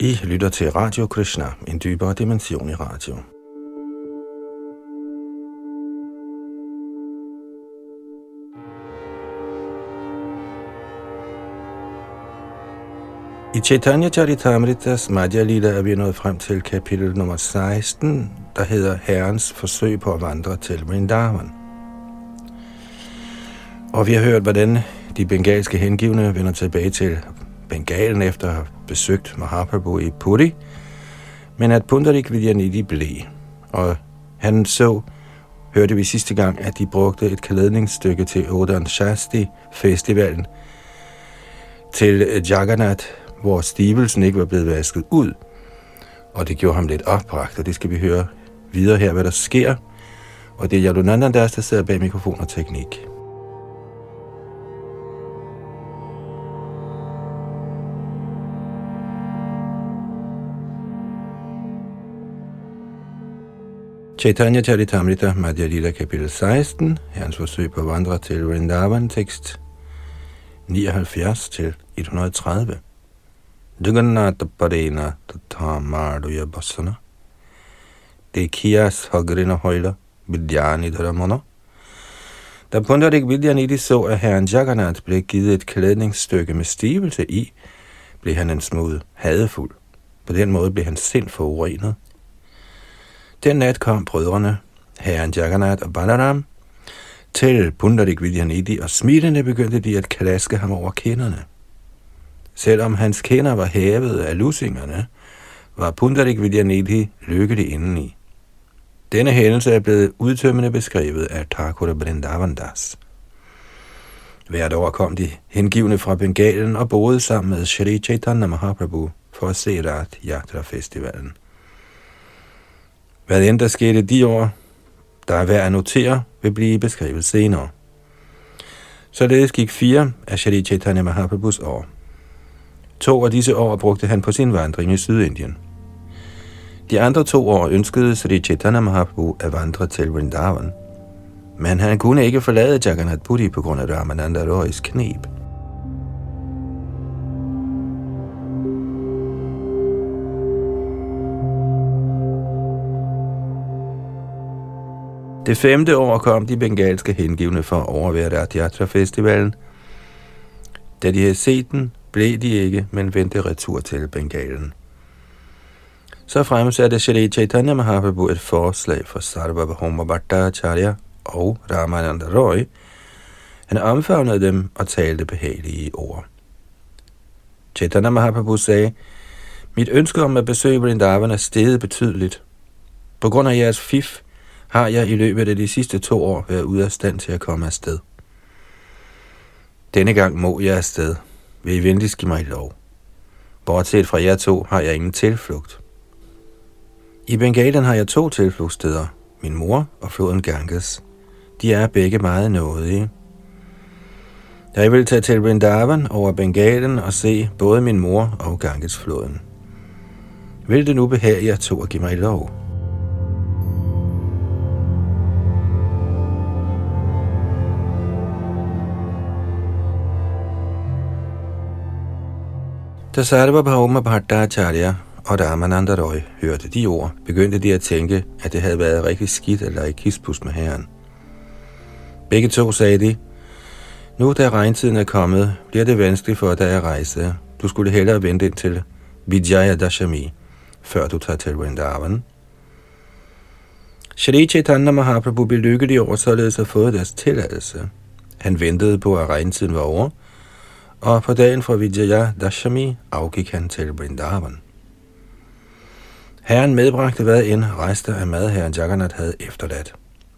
I lytter til Radio Krishna, en dybere dimension i radio. I Chaitanya Charitamritas Madhya Lila er vi nået frem til kapitel nummer 16, der hedder Herrens forsøg på at vandre til Vrindavan. Og vi har hørt, hvordan de bengalske hengivne vender tilbage til Bengalen efter at have besøgt Mahaprabhu i Puri, men at Pundarik Vidyanidhi blev. Og han så, hørte vi sidste gang, at de brugte et klædningsstykke til Odan Shasti festivalen til Jagannath, hvor stivelsen ikke var blevet vasket ud. Og det gjorde ham lidt opbragt, og det skal vi høre videre her, hvad der sker. Og det er Yadunandan, der sidder bag mikrofon og teknik. Chaitanya Charitamrita Madhya Lila kapitel 16, Herrens forsøg på at vandre til Vrindavan, tekst 79 til 130. Jagannatha Parena Tatha Marduya Basana Dekias Hagrina Højla Vidyani Dharamana Da Pundarik Vidyanidhi så, at herren Jagannath blev givet et klædningsstykke med stivelse i, blev han en smule hadefuld. På den måde blev hans sind forurenet. Den nat kom brødrene, herren Jagannath og Balaram, til Pundarik Vidyanidhi, og smilende begyndte de at klaske ham over kinderne. Selvom hans kender var hævet af lusingerne, var Pundarik Vidyanidhi lykkelig indeni. Denne hændelse er blevet udtømmende beskrevet af Thakur Brindavandas. Hvert år kom de hengivne fra Bengalen og boede sammen med Shri Chaitanya Mahaprabhu for at se Rath Yatra Festivalen. Hvad end der skete de år, der er værd at notere, vil blive beskrevet senere. Således gik fire af Shri Chaitanya Mahaprabhus år. To af disse år brugte han på sin vandring i Sydindien. De andre to år ønskede Sri Chaitanya Mahaprabhu at vandre til Vrindavan, men han kunne ikke forlade Jagannath Puri på grund af Ramananda Roys knep. Det femte år kom de bengalske hengivne for at overvære der Festivalen. Da de havde set den, blev de ikke, men vendte retur til Bengalen. Så fremsatte Shri Chaitanya Mahaprabhu et forslag for Sarvabhauma Bhattacharya og Ramananda Roy. Han omfavnede dem og talte behagelige ord. Chaitanya Mahaprabhu sagde, Mit ønske om at besøge Vrindavan er steget betydeligt. På grund af jeres fif har jeg i løbet af de sidste to år været ude af stand til at komme afsted. Denne gang må jeg afsted. Vil I venligst give mig lov? Bortset fra jer to har jeg ingen tilflugt. I Bengalen har jeg to tilflugtssteder, min mor og floden Ganges. De er begge meget nådige. Jeg vil tage til Vrindavan over Bengalen og se både min mor og Ganges-floden. Vil det nu behage jer to at give mig lov? Da Sarvabhauma Bhattacharya og Ramananda Roy hørte de ord, begyndte de at tænke, at det havde været rigtig skidt at lege kispus med herren. Begge to sagde de, nu da regntiden er kommet, bliver det vanskeligt for dig at rejse. Du skulle hellere vente ind til Vijaya Dashami, før du tager til Vrindavan. Shri Chaitanya Mahaprabhu blev lykkelig over således at fået deres tilladelse. Han ventede på, at regntiden var over, og på dagen fra Vijaya Dashami afgik han til Vrindavan. Herren medbragte hvad end rester af mad, herren Jagannath havde efterladt.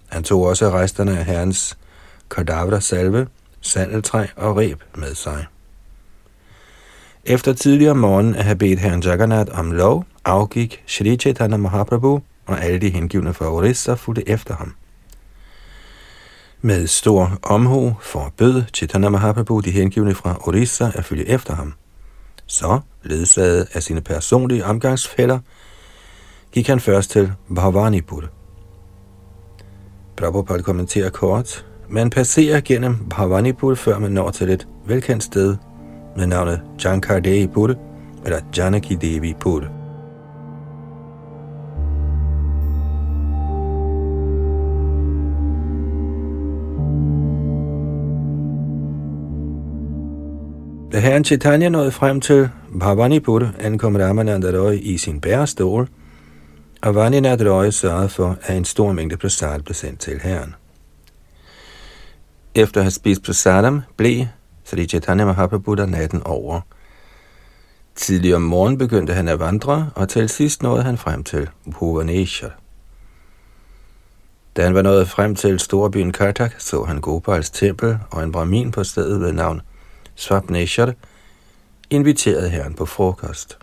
Han tog også resterne af herrens kadavra salve, sandeltræ og reb med sig. Efter tidligere morgen at have bedt herren Jagannath om lov, afgik Shri Chaitanya Mahaprabhu, og alle de hengivne fra Orissa fulgte efter ham. Med stor omhu forbød Chaitanya Mahaprabhu de hengivne fra Orissa at følge efter ham. Så, ledsaget af sine personlige omgangsfælder, gik han først til Bhavanipur. Prabhupada kommenterer kort, man passerer gennem Bhavanipur, før man når til et velkendt sted med navnet Jankardeipur, eller Janaki Devi Pur. Da herren Chaitanya nåede frem til Bhavanipur, ankom Ramananda Roy i sin bærestol, og Vaninat Roy sørgede for, at en stor mængde prasad blev sendt til herren. Efter at have spist prasadam, blev Sri Chaitanya Mahaprabhu der natten over. Tidlig om morgen begyndte han at vandre, og til sidst nåede han frem til Bhuvaneshwar. Da han var nået frem til storbyen Kartak, så han Gopals tempel og en brahmin på stedet ved navn Swapneshwar, inviterede herren på frokost.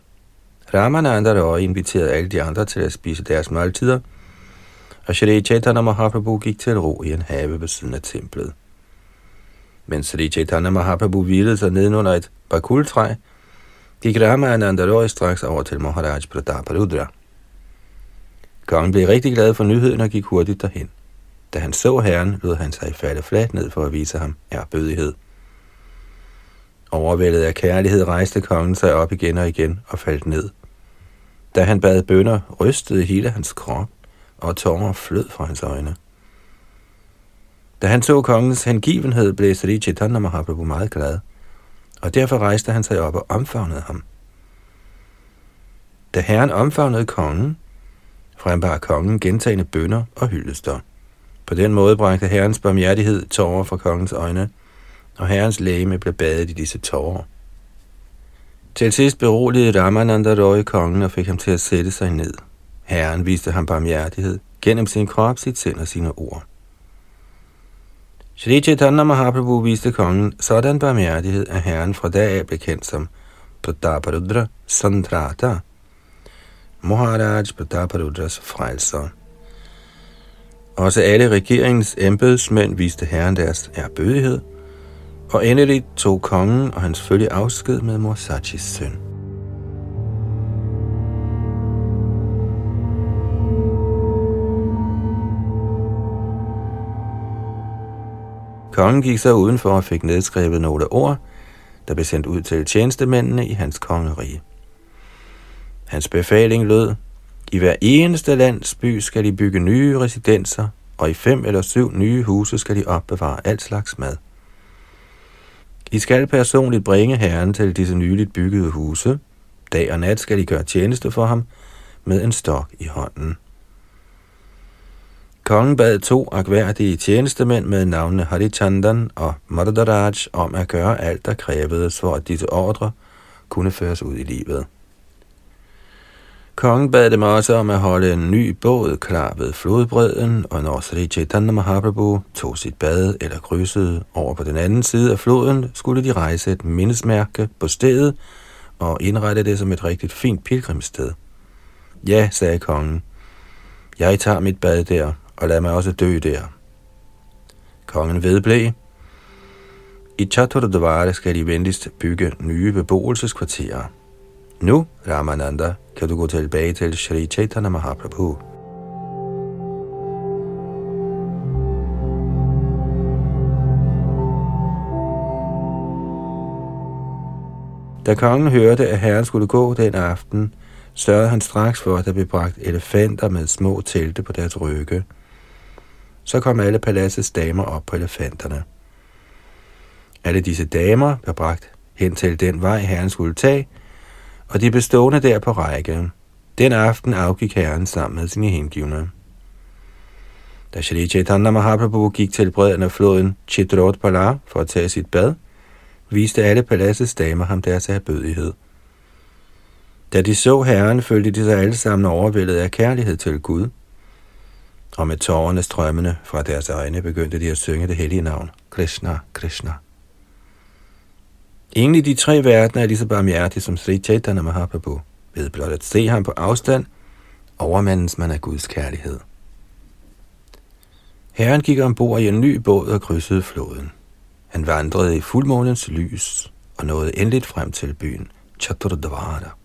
Ramananda Roy inviterede alle de andre til at spise deres måltider, og Shri Chaitanya Mahaprabhu gik til ro i en have ved siden af templet. Mens Sri Chaitanya Mahaprabhu hvilede sig nedenunder et bakultræ, gik Ramananda Roy straks over til Maharaj Prataparudra. Kongen blev rigtig glad for nyheden og gik hurtigt derhen. Da han så herren, lod han sig falde fladt ned for at vise ham ærbødighed. Overvældet af kærlighed rejste kongen sig op igen og igen og faldt ned. Da han bad bønder, rystede hele hans krop, og tårer flød fra hans øjne. Da han så kongens hengivenhed, blev Sri Chaitanya Mahaprabhu meget glad, og derfor rejste han sig op og omfavnede ham. Da herren omfavnede kongen, frembar kongen gentagende bønder og hyldester. På den måde bragte herrens barmhjertighed tårer fra kongens øjne, og herrens lægeme blev badet i disse tårer. Til sidst beroligede Ramananda Roy kongen og fik ham til at sætte sig ned. Herren viste ham barmhjertighed gennem sin krop, sit sind og sine ord. Shri Chaitanya Mahaprabhu viste kongen sådan barmhjertighed, at herren fra dag af blev kendt som Prataparudra Sandrata, Maharaj Prataparudras frelser. Også alle regeringens embedsmænd viste herren deres erbødighed, og endelig tog kongen og hans følge afsked med Morsachis søn. Kongen gik så udenfor og fik nedskrevet nogle ord, der blev sendt ud til tjenestemændene i hans kongerige. Hans befaling lød, i hver eneste landsby skal de bygge nye residenser, og i fem eller syv nye huse skal de opbevare alt slags mad. I skal personligt bringe herren til disse nyligt byggede huse. Dag og nat skal de gøre tjeneste for ham med en stok i hånden. Kongen bad to akværdige tjenestemænd med navnene Harichandan og Madhadaraj om at gøre alt, der krævedes for, at disse ordre kunne føres ud i livet. Kongen bad dem også om at holde en ny båd klar ved flodbredden, og når Sri Chaitanya Mahaprabhu tog sit bad eller krydsede over på den anden side af floden, skulle de rejse et mindesmærke på stedet og indrette det som et rigtig fint pilgrimssted. Ja, sagde kongen. Jeg tager mit bad der, og lad mig også dø der. Kongen vedblev. I Chaturdvara skal de venligst bygge nye beboelseskvarterer. Nu, Ramananda, kan du gå tilbage til Shri Chaitanya Mahaprabhu. Da kongen hørte, at herren skulle gå den aften, sørgede han straks for, at der blev bragt elefanter med små telte på deres rygge. Så kom alle paladsets damer op på elefanterne. Alle disse damer blev bragt hen til den vej, herren skulle tage, og de blev stående der på række. Den aften afgik herren sammen med sine hengivne. Da Shri Chaitanya Mahaprabhu gik til bredden af floden Chitrodpala for at tage sit bad, viste alle paladsets damer ham deres erbødighed. Da de så herren, følte de sig alle sammen overvældet af kærlighed til Gud. Og med tårerne strømmende fra deres øjne begyndte de at synge det hellige navn, Krishna, Krishna. Ingen i de tre verdener er lige så barmhjertig som Sri Chaitanya Mahaprabhu. Ved blot at se ham på afstand, overmandes man af Guds kærlighed. Herren gik ombord i en ny båd og krydsede floden. Han vandrede i fuldmånens lys og nåede endeligt frem til byen Chaturdvara.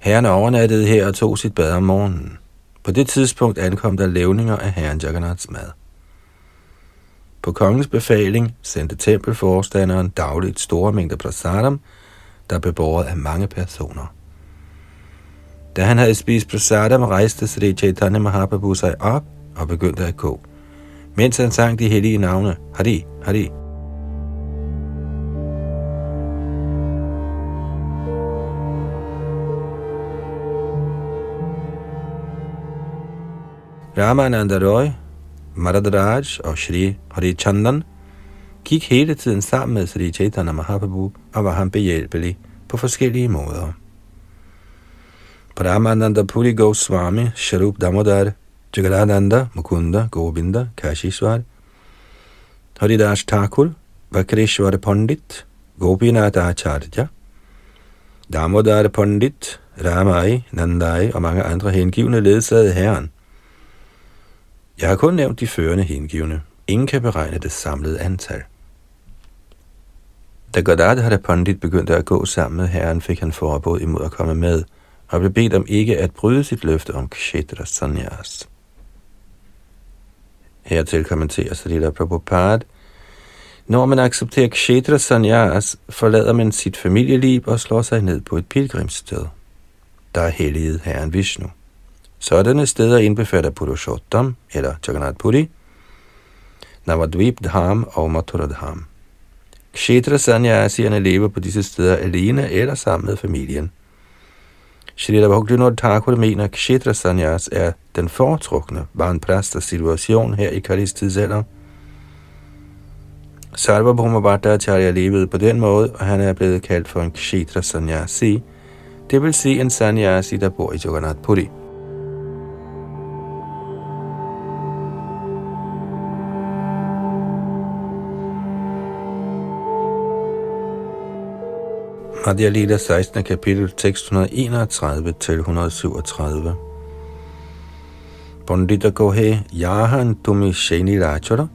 Herren overnattede her og tog sit bad om morgenen. På det tidspunkt ankom der levninger af herren Jagannaths mad. På kongens befaling sendte tempelforstanderen dagligt store mængder prasadam, der blev båret af mange personer. Da han havde spist prasadam, rejste Sri Chaitanya Mahaprabhu sig op og begyndte at gå, mens han sang de hellige navne, Hari, Hari. Ramananda Roy, Maradraj og Shri Hari Chandan gik hele tiden sammen med Sri Chaitanya Mahaprabhu og var ham behjælpelig på forskellige måder. Paramananda Puri Goswami, Sharup Damodar, Jagadananda, Mukunda, Govinda, Kashishwar, Haridas Thakur, Vakrishwar Pandit, Gopinath Acharya, Damodar Pandit, Ramai, Nandai og mange andre hengivne ledsagede herren. Jeg har kun nævnt de førende hengivne. Ingen kan beregne det samlede antal. Da Godardhara Pandit begyndte at gå sammen med herren, fik han forbud imod at komme med, og blev bedt om ikke at bryde sit løfte om Kshetra Sanyas. Hertil kommenterer Srila Prabhupada, når man accepterer Kshetra Sanyas, forlader man sit familieliv og slår sig ned på et pilgrimssted. Der er helliget herren Vishnu. Sådanne steder indbefatter Purushottam eller Jagannath Puri, Navadvip Dham og Mathura Dham. Kshetra Sanyasierne lever på disse steder alene eller sammen med familien. Shrita Bhaktivinoda Thakur mener, at Kshetra Sanyas er den foretrukne barnpræsters situation her i Kalis tidsalder. Sarvabhauma Bhattacharya levede på den måde, og han er blevet kaldt for en Kshetra Sanyasi, det vil sige en Sanyasi, der bor i Jagannath Puri. Radia Lila 16. kapitel, tekst 131-137. Pandita Gohe Yahan Tumi Sheni Rachara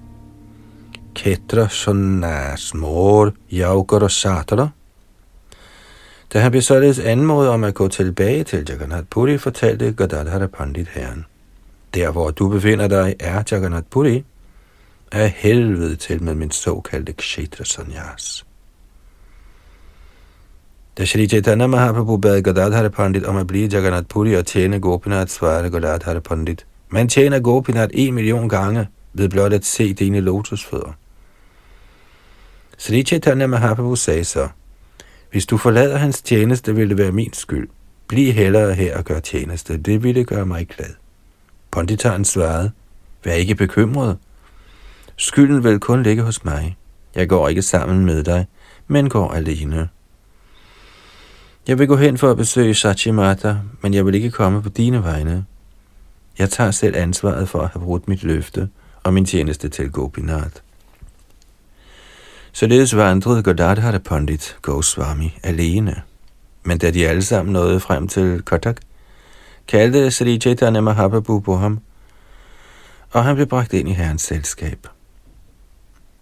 Ketra Sonas Mor Yaukar Satara Da han blev således anmodet om at gå tilbage til Jagannath Puri, fortalte Gadadhara Pandit herren. Der hvor du befinder dig er Jagannath Puri, er helvede til med min såkaldte Kshetra Sanyas. Da Shri Chaitanya Mahaprabhu bad Gadadhara Pandit om at blive Jagannath Puri og tjene Gopinath, svarede Gadadhara Pandit. Man tjener Gopinath en million gange ved blot at se dine lotusfødder. Shri Chaitanya Mahaprabhu sagde så, hvis du forlader hans tjeneste, vil det være min skyld. Bliv hellere her og gør tjeneste. Det ville gøre mig glad. Ponditaren svarede, vær ikke bekymret. Skylden vil kun ligge hos mig. Jeg går ikke sammen med dig, men går alene. Jeg vil gå hen for at besøge Sachimata, men jeg vil ikke komme på dine vegne. Jeg tager selv ansvaret for at have brudt mit løfte og min tjeneste til Gopinath. Således vandrede Godadhara Pandit Goswami alene. Men da de alle sammen nåede frem til Kottak, kaldte Sri Chaitanya Mahaprabhu på ham, og han blev bragt ind i herrens selskab.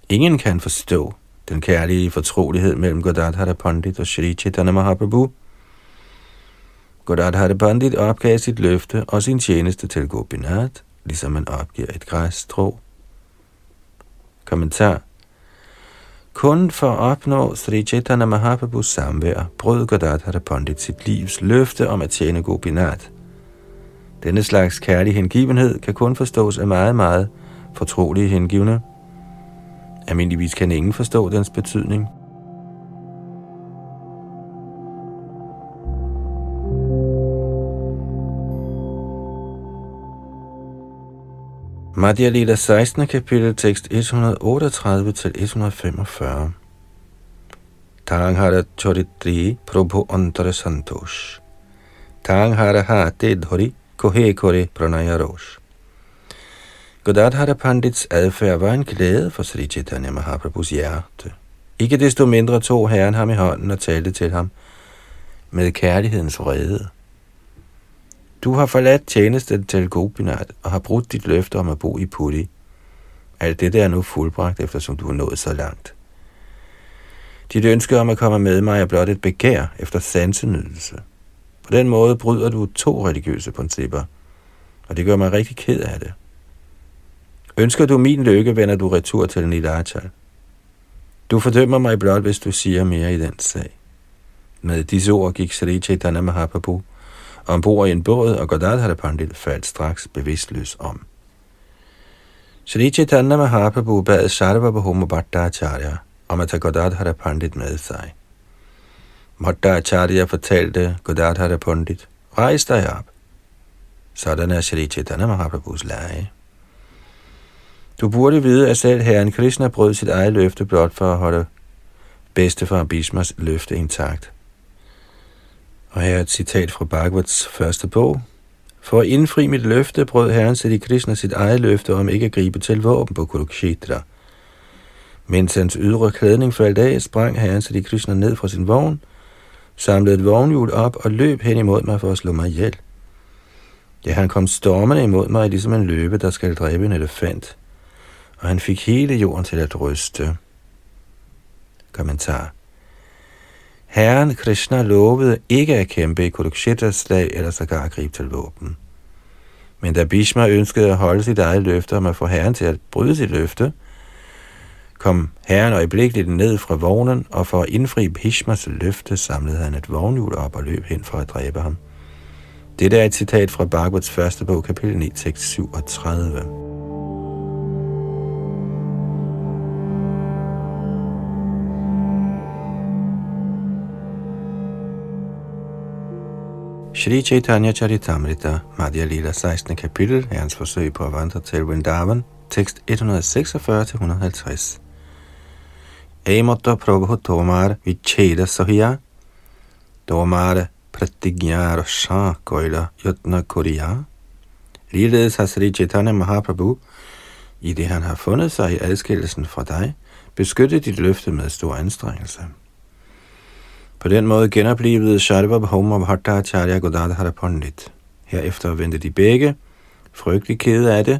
Ingen kan forstå, den kærlige fortrolighed mellem Godadhara Pandit og Sri Chaitanya Mahaprabhu. Godadhara Pandit opgav sit løfte og sin tjeneste til Gopinath, ligesom man opgiver et græsstrå. Kommentar kun for at opnå Sri Chaitanya Mahaprabhus samvær, brød Godadhara Pandit sit livs løfte om at tjene Gopinath. Denne slags kærlig hengivenhed kan kun forstås af meget, meget fortrolige hengivne, Almindeligvis kan ingen forstå dens betydning. Madhya Lila 16. kapitel, tekst 138 til 145. Tanghara Choritri Prabhu Antara Santosh. Tanghara Hate Dhori Kohe Kore Pranaya Rosh. Godadhara Pandits adfærd var en glæde for Sri Chaitanya Mahaprabhus hjerte. Ikke desto mindre tog herren ham i hånden og talte til ham med kærlighedens vrede. Du har forladt tjenesten til Gopinath og har brudt dit løfte om at bo i Puri. Alt det er nu fuldbragt, eftersom du er nået så langt. Dit ønske om at komme med mig er blot et begær efter sansenydelse. På den måde bryder du to religiøse principper, og det gør mig rigtig ked af det. Ønsker du min lykke, vender du retur til Nidachal. Du fordømmer mig blot, hvis du siger mere i den sag. Med disse ord gik Sri Chaitanya Mahaprabhu ombord i en båd, og Godadhara Pandit faldt straks bevidstløs om. Sri Chaitanya Mahaprabhu bad Sarvabhuma Bhattacharya om at tage Godadhara Pandit med sig. Bhattacharya fortalte Godadhara Pandit, rejs dig op. Sådan er Sri Chaitanya Mahaprabhus lege. Du burde vide, at selv herren Krishna brød sit eget løfte blot for at holde bedstefar Bismas løfte intakt. Og her er et citat fra Bhagavats første bog. For at indfri mit løfte, brød herren Sri Krishna sit eget løfte om ikke at gribe til våben på Kurukshetra. Mens hans ydre klædning faldt af, sprang herren Sri Krishna ned fra sin vogn, samlede et vognhjul op og løb hen imod mig for at slå mig ihjel. Ja, han kom stormende imod mig, ligesom en løbe, der skal dræbe en elefant. Og han fik hele jorden til at ryste. Kommentar. Herren Krishna lovede ikke at kæmpe i Kurukshetras slag eller sågar gribe til våben. Men da Bhishma ønskede at holde sit eget løfte om at få herren til at bryde sit løfte, kom herren øjeblikkeligt ned fra vognen, og for at indfri Bhishmas løfte samlede han et vognhjul op og løb hen for at dræbe ham. Dette er et citat fra Bhagavats første bog, kapitel 9, tekst 37. Shri Chaitanya Charitamrita, Madhya Lila 16. kapitel, er hans forsøg på at vandre til Vrindavan, tekst 146-150. Amotta Prabhu Tomar Vicheda Sahya, Tomar Pratigya Rasha Koila Yatna kuriya. Ligeledes har Sri Chaitanya Mahaprabhu, i det han har fundet sig i adskillelsen fra dig, beskyttet dit løfte med stor anstrengelse. På den måde genoplevede Sharva Bhoma Bhattacharya Godadhara Pandit. Herefter vendte de begge, frygtelig kede af det,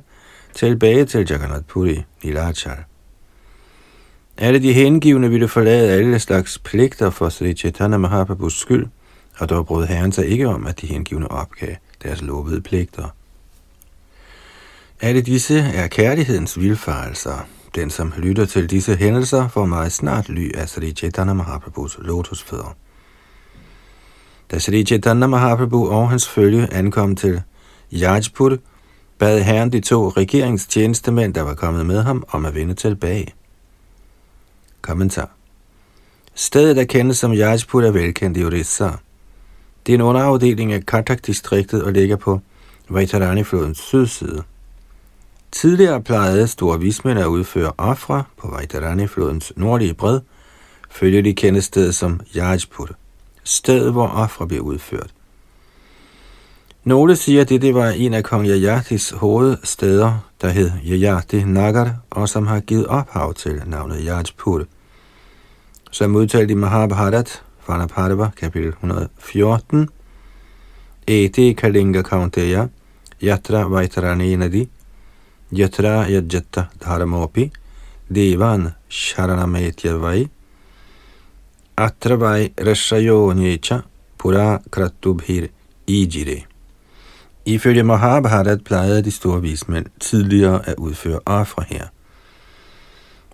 tilbage til Jagannath Puri, Nilachal. Alle de hengivne ville forlade alle slags pligter for Sri Chaitanya Mahaprabhus skyld, og dog brød herren sig ikke om, at de hengivne opgav deres lovede pligter. Alle disse er kærlighedens vilfarelser, den, som lytter til disse hændelser, får meget snart ly af Sri Chaitanya Mahaprabhus lotusfødder. Da Sri Chaitanya Mahaprabhu og hans følge ankom til Yajpur, bad herren de to regeringstjenestemænd, der var kommet med ham, om at vende tilbage. Kommentar. Stedet, der kendes som Yajpur, er velkendt i Orissa. Det er en underafdeling af Katak-distriktet og ligger på Vaitarani-flodens sydside. Tidligere plejede store vismænd at udføre ofre på Vajdarani-flodens nordlige bred, følger de kendte sted som Yajpur, stedet hvor ofre blev udført. Nogle siger, at det var en af kong Yajatis hovedsteder, der hed Yajati Nagar, og som har givet ophav til navnet Yajpur. Som udtalt i Mahabharat, Vanaparva, kapitel 114, Ete Kalinga Kaunteya, Yatra Vaitarani Nadi, Yatra yajjatta dharmopi devan sharanametyavai atravai rashayonecha pura kratubhir ijire. Ifølge Mahabharat plejede de store vismænd tidligere at udføre ofre her.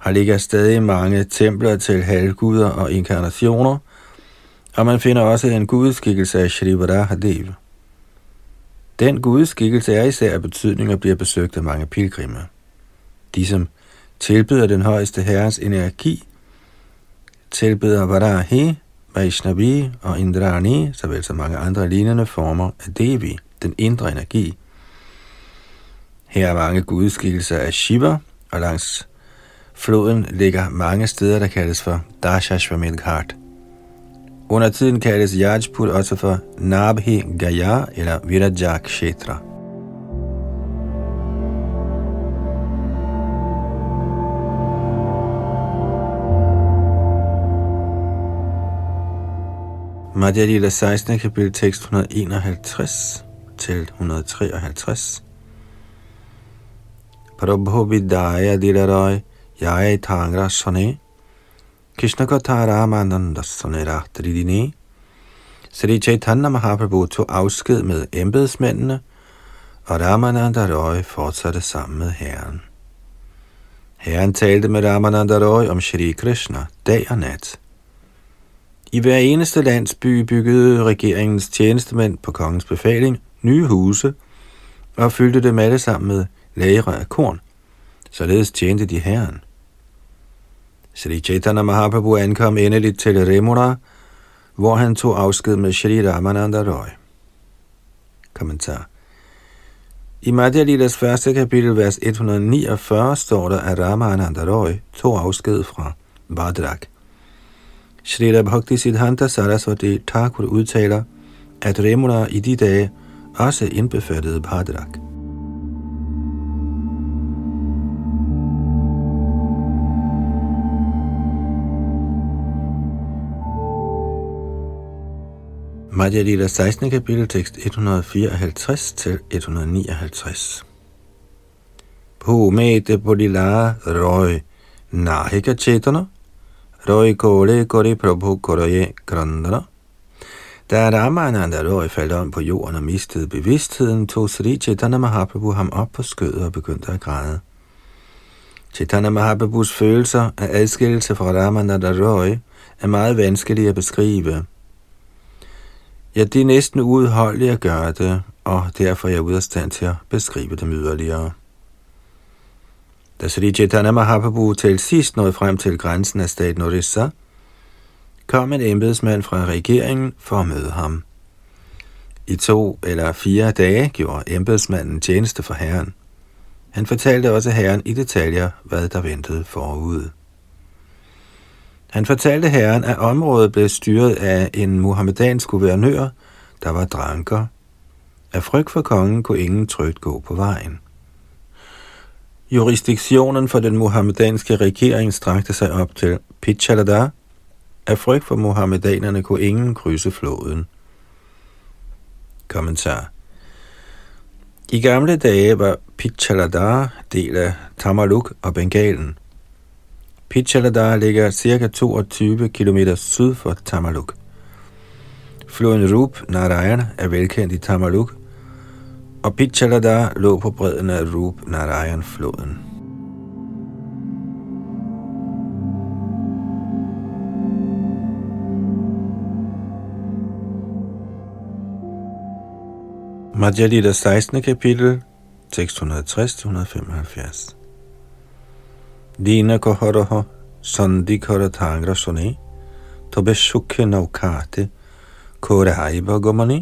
Her ligger stadig mange templer til halvguder og inkarnationer, og man finder også en gudskikkelse af Shri Varahadev. Den gudeskikkelse er især af betydning og bliver besøgt af mange pilgrimme. De, som tilbyder den højeste herres energi, tilbyder Varahi, Vaishnavi og Indrani, såvel som mange andre lignende former af Devi, den indre energi. Her er mange gudskikkelser af Shiva, og langs floden ligger mange steder, der kaldes for Dashashvamedghat. Under tiden kaldes Yajpur også for Nabhi Gaya eller Viraja Kshetra. Madhya Lila 16. kapitel tekst 151 til 153. Prabhu Vidaya Dilaroy Jai Tangra Sone Krishna Katha Sonera Tridini, Sri Chaitanya Mahaprabhu tog afsked med embedsmændene, og Ramananda Roy fortsatte sammen med Herren. Herren talte med Ramananda Roy om Shri Krishna dag og nat. I hver eneste landsby byggede regeringens tjenestemænd på kongens befaling nye huse og fyldte dem alle sammen med lagre af korn. Således tjente de herren. Sri Chaitanya Mahaprabhu ankom endeligt til Remura, hvor han tog afsked med Sri Ramananda Roy. Kommentar. I Madhya Lilas første kapitel, vers 149, står der, at Ramananda Roy tog afsked fra Badrak. Shrita Bhakti Siddhanta Saraswati Thakur udtaler, at Remuna i de dage også indbefattede Badrak. Madhya Lila 16. kapitel, tekst 154 til 159. Bhumete Bodhila Roy Nahika Chetana Roy Kore Kore Prabhu Koroye Grandana Da Ramananda Roy faldt om på jorden og mistede bevidstheden, tog Sri Chaitanya Mahaprabhu ham op på skødet og begyndte at græde. Chaitanya Mahaprabhus følelser af adskillelse fra Ramananda Roy er meget vanskelige at beskrive. Ja, det er næsten uudholdeligt at gøre det, og derfor er jeg ude af stand til at beskrive dem yderligere. Da Sri Chaitanya Mahaprabhu til sidst nåede frem til grænsen af staten Orissa, kom en embedsmand fra regeringen for at møde ham. I to eller fire dage gjorde embedsmanden tjeneste for herren. Han fortalte også herren i detaljer, hvad der ventede forud. Han fortalte herren, at området blev styret af en muhammedansk guvernør, der var dranker. Af frygt for kongen kunne ingen trygt gå på vejen. Jurisdiktionen for den muhammedanske regering strakte sig op til Pichalada. Af frygt for muhammedanerne kunne ingen krydse floden. Kommentar I gamle dage var Pichalada del af Tamaluk og Bengalen – Pichaladar ligger ca. 22 km syd for Tamaluk. Floden Rup Narayan er velkendt i Tamaluk, og Pichaladar lå på bredden af Rup Narayan-floden. Majali, 16. kapitel, tekst 160-175. Dina kohoroho sandi kohoro দীন suni, সন্ধিকরথাগ্রসনে তবে সুখে নৌখাতে খোরাইব গমনে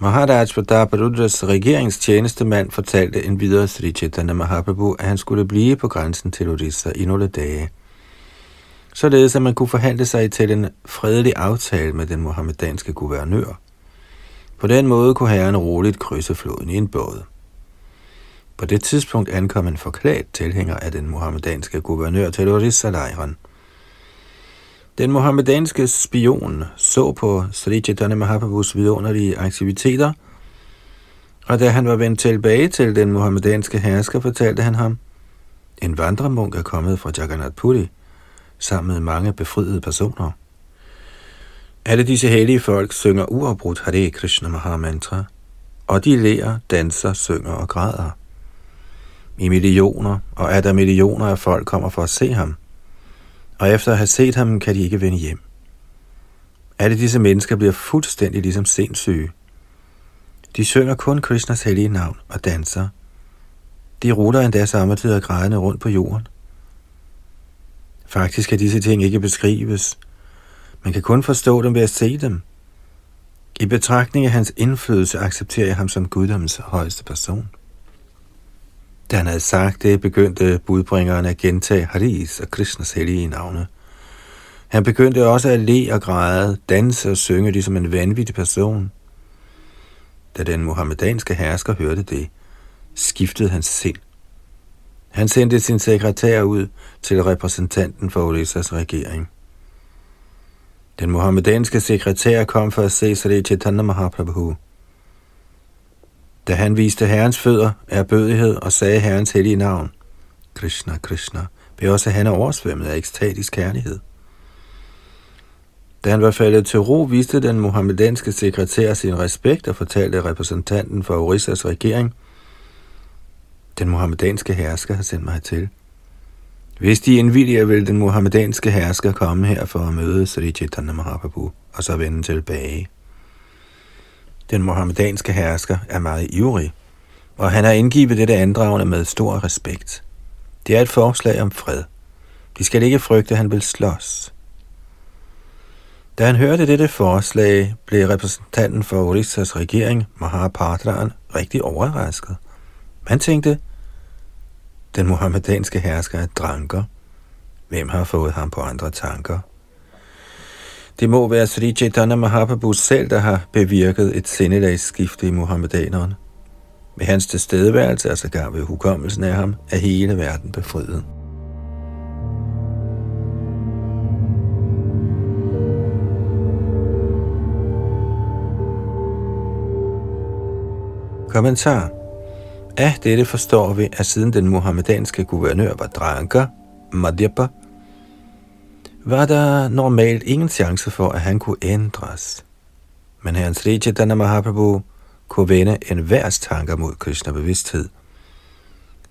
Maharaj Pratap Rudras regeringstjenestemand fortalte en videre Sri Chaitanya Mahaprabhu, at han skulle blive på grænsen til Odisha i nogle dage, således at man kunne forhandle sig til en fredelig aftale med den mohammedanske guvernør. På den måde kunne herren roligt krydse floden i en båd. På det tidspunkt ankom en forklædt tilhænger af den muhammedanske guvernør til Orissa-lejren. Den muhammedanske spion så på Sri Chaitanya Mahaprabhus vidunderlige aktiviteter, og da han var vendt tilbage til den muhammedanske hersker, fortalte han ham, en vandremunk er kommet fra Jagannath Puri, sammen med mange befriede personer. Alle disse hellige folk synger uafbrudt Hare Krishna Mahamantra, og de lærer, danser, synger og græder i millioner, og at der millioner af folk kommer for at se ham. Og efter at have set ham, kan de ikke vende hjem. Alle disse mennesker bliver fuldstændig ligesom sindssyge. De synger kun Krishnas hellige navn og danser. De ruller endda samtidig grædende rundt på jorden. Faktisk kan disse ting ikke beskrives. Man kan kun forstå dem ved at se dem. I betragtning af hans indflydelse accepterer jeg ham som guddommens højeste person. Da han havde sagt det, begyndte budbringeren at gentage Haris og Krishnas hellige navne. Han begyndte også at le og græde, danse og synge ligesom en vanvittig person. Da den muhammedanske hersker hørte det, skiftede hans sind. Han sendte sin sekretær ud til repræsentanten for Orissas regering. Den muhammedanske sekretær kom for at se Sri Chaitanya Mahaprabhu. Da han viste herrens fødder, er bødighed og sagde herrens hellige navn, Krishna, Krishna, blev også han oversvømmet af ekstatisk kærlighed. Da han var faldet til ro, viste den muhammedanske sekretær sin respekt og fortalte repræsentanten for Orissas regering, den muhammedanske hersker har sendt mig til. Hvis de indvilliger, vil den muhammedanske hersker komme her for at møde Sri Chaitanya Mahaprabhu og så vende tilbage. Den muhammedanske hersker er meget ivrig, og han har indgivet dette andragende med stor respekt. Det er et forslag om fred. De skal ikke frygte, at han vil slås. Da han hørte dette forslag, blev repræsentanten for Orissas regering, Mahapadraen, rigtig overrasket. Han tænkte, den muhammedanske hersker er dranker. Hvem har fået ham på andre tanker? Det må være Sri Chaitanya Mahaprabhu selv, der har bevirket et sindelagsskifte i muhammedaneren. Med hans tilstedeværelse, altså gav ved hukommelsen af ham, er hele verden befriet. Kommentar Af dette forstår vi, at siden den muhammedanske guvernør var dranker, Madhyapa, der normalt ingen chance for, at han kunne ændres. Men herren Sri Chaitanya Mahaprabhu kunne vende en værs tanker mod Krishna bevidsthed.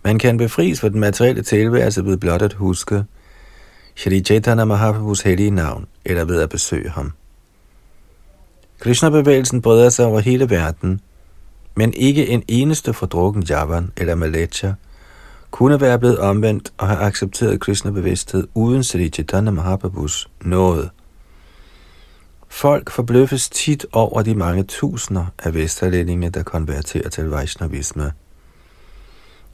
Man kan befries for den materielle tilværelse ved blot at huske Shri Chaitanya Mahaprabhus hellige navn, eller ved at besøge ham. Krishna-bevægelsen breder sig over hele verden, men ikke en eneste fordrukken Javan eller Malecha kunne være blevet omvendt og have accepteret kristne bevidsthed uden Sri Chaitanya Mahaprabhus nåde. Folk forbløffes tit over de mange tusinder af vesterlændinge, der konverterer til Vaishnavisme.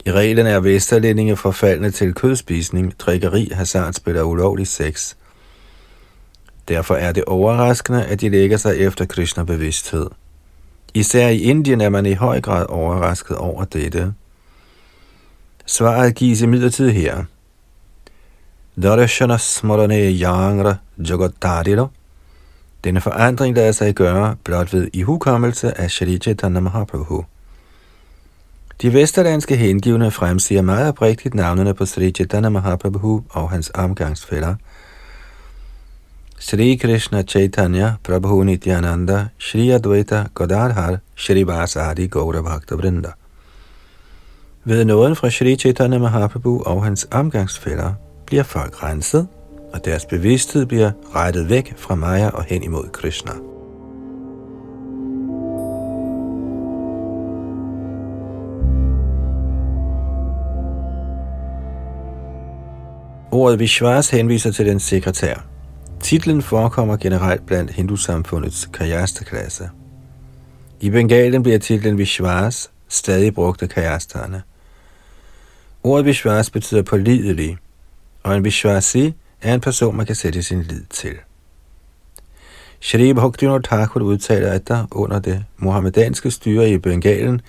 I reglen er vesterlændinge forfaldne til kødspisning, drikkeri, hasardspil og ulovlig sex. Derfor er det overraskende, at de lægger sig efter Krishna-bevidsthed. Især i Indien er man i høj grad overrasket over dette. Svaret gives imidlertid her. Darshana smarane yangra jagatadilo. Denne forandring lader sig gøre blot ved ihukommelse af Shri Chaitanya Mahaprabhu. De vesterlandske hengivne fremsiger meget oprigtigt navnene på Sri Chaitanya Mahaprabhu og hans omgangsfælder – Sri Krishna Chaitanya Prabhu Nityananda Shri Advaita Godadhar Shri Vasadi Gaurabhakta Vrinda. Ved nåden fra Shri Chaitanya Mahaprabhu og hans omgangsfælder bliver folk renset, og deres bevidsthed bliver rettet væk fra Maya og hen imod Krishna. Ordet Vishwas henviser til den sekretær. Titlen forekommer generelt blandt hindusamfundets kajasteklasse. I Bengalen bliver titlen Vishwas stadig brugt af kajasterne. Ordet Vishwas betyder pålidelig, og en Vishwasi er en person, man kan sætte sin lid til. Shri Bhaktivinoda Thakur udtaler, at der under det muhammedanske styre i Bengalen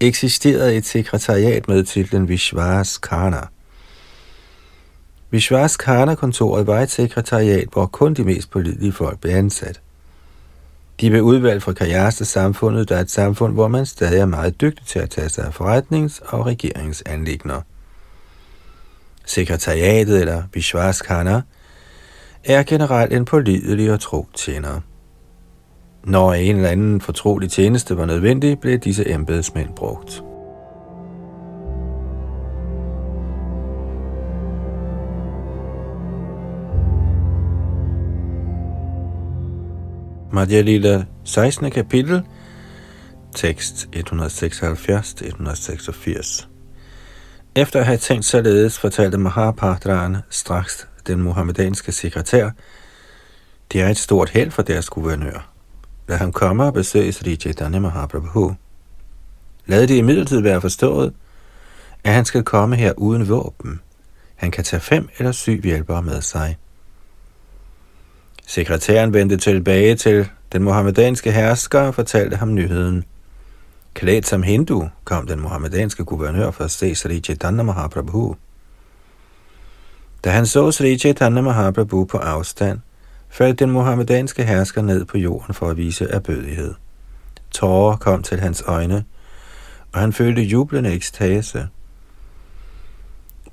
eksisterede et sekretariat med titlen Vishwas Karna – Vishwas Karna-kontoret var et sekretariat, hvor kun de mest pålidelige folk blev ansat. De blev udvalgt fra Kajasta-samfundet, der er et samfund, hvor man stadig er meget dygtig til at tage sig af forretnings- og regeringsanlægner. Sekretariatet, eller Vishwaskana er generelt en pålidelig og tro tjener. Når en eller anden fortrolig tjeneste var nødvendig, blev disse embedsmænd brugt. Madhya Lila 16. kapitel, tekst 176-186. Efter at have tænkt således, fortalte Mahapadraen straks den muhammedanske sekretær, det er et stort held for deres guvernør. Lad ham komme og besøge Sri Chaitanya Mahaprabhu. Lad det imidlertid være forstået, at han skal komme her uden våben. Han kan tage fem eller syv hjælpere med sig. Sekretæren vendte tilbage til den mohammedanske hersker og fortalte ham nyheden. Klædt som hindu kom den mohammedanske guvernør for at se Sri Chaitanya Mahaprabhu. Da han så Sri Chaitanya Mahaprabhu på afstand, faldt den mohammedanske hersker ned på jorden for at vise erbødighed. Tårer kom til hans øjne, og han følte jublende ekstase.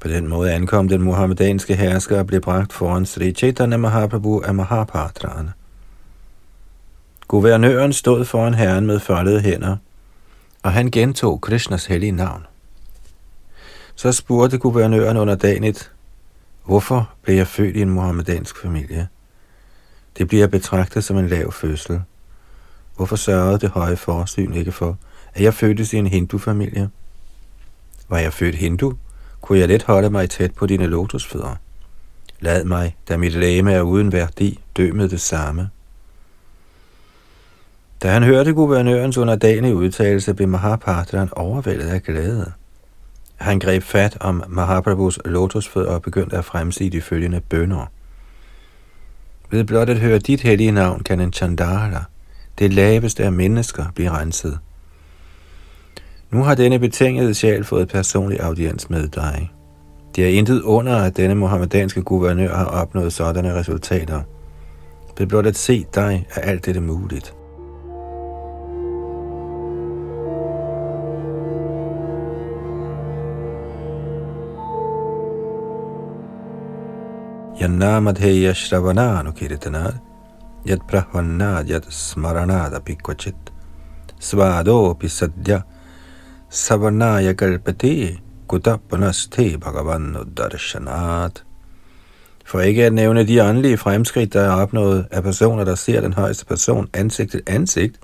På den måde ankom den muhammedanske hersker og blev bragt foran Sri Chaitanya Mahaprabhu af Mahapadrane. Guvernøren stod foran herren med foldede hænder, og han gentog Krishnas hellige navn. Så spurgte guvernøren under dagenet, Hvorfor blev jeg født i en muhammedansk familie? Det bliver betragtet som en lav fødsel. Hvorfor sørgede det høje forsyn ikke for, at jeg fødtes i en hindu-familie? Var jeg født hindu, kunne jeg let holde mig tæt på dine lotusfødder. Lad mig, da mit læme er uden værdi, dø med det samme. Da han hørte guvernørens underdanige udtalelse, blev Mahapadran overvældet af glæde. Han greb fat om Mahaprabhus lotusfødder og begyndte at fremsige de følgende bønder. Ved blot at høre dit hellige navn, kan en chandala, det laveste af mennesker, blive renset. Nu har denne betingede sjæl fået personlig audiens med dig. Det er intet under, at denne muhammedanske guvernør har opnået sådanne resultater. Ved blot at se dig, er alt dette muligt. Yanamadheya Shravananu Kirtanad Yad Prahvanad Yad Smaranad Apikvachit Svado Pisadya Savanaya Galpati Kudapanasthe Bhagavan Darshanat For ikke at nævne de åndelige fremskridt, der er opnået af personer, der ser den højeste person ansigt til ansigt,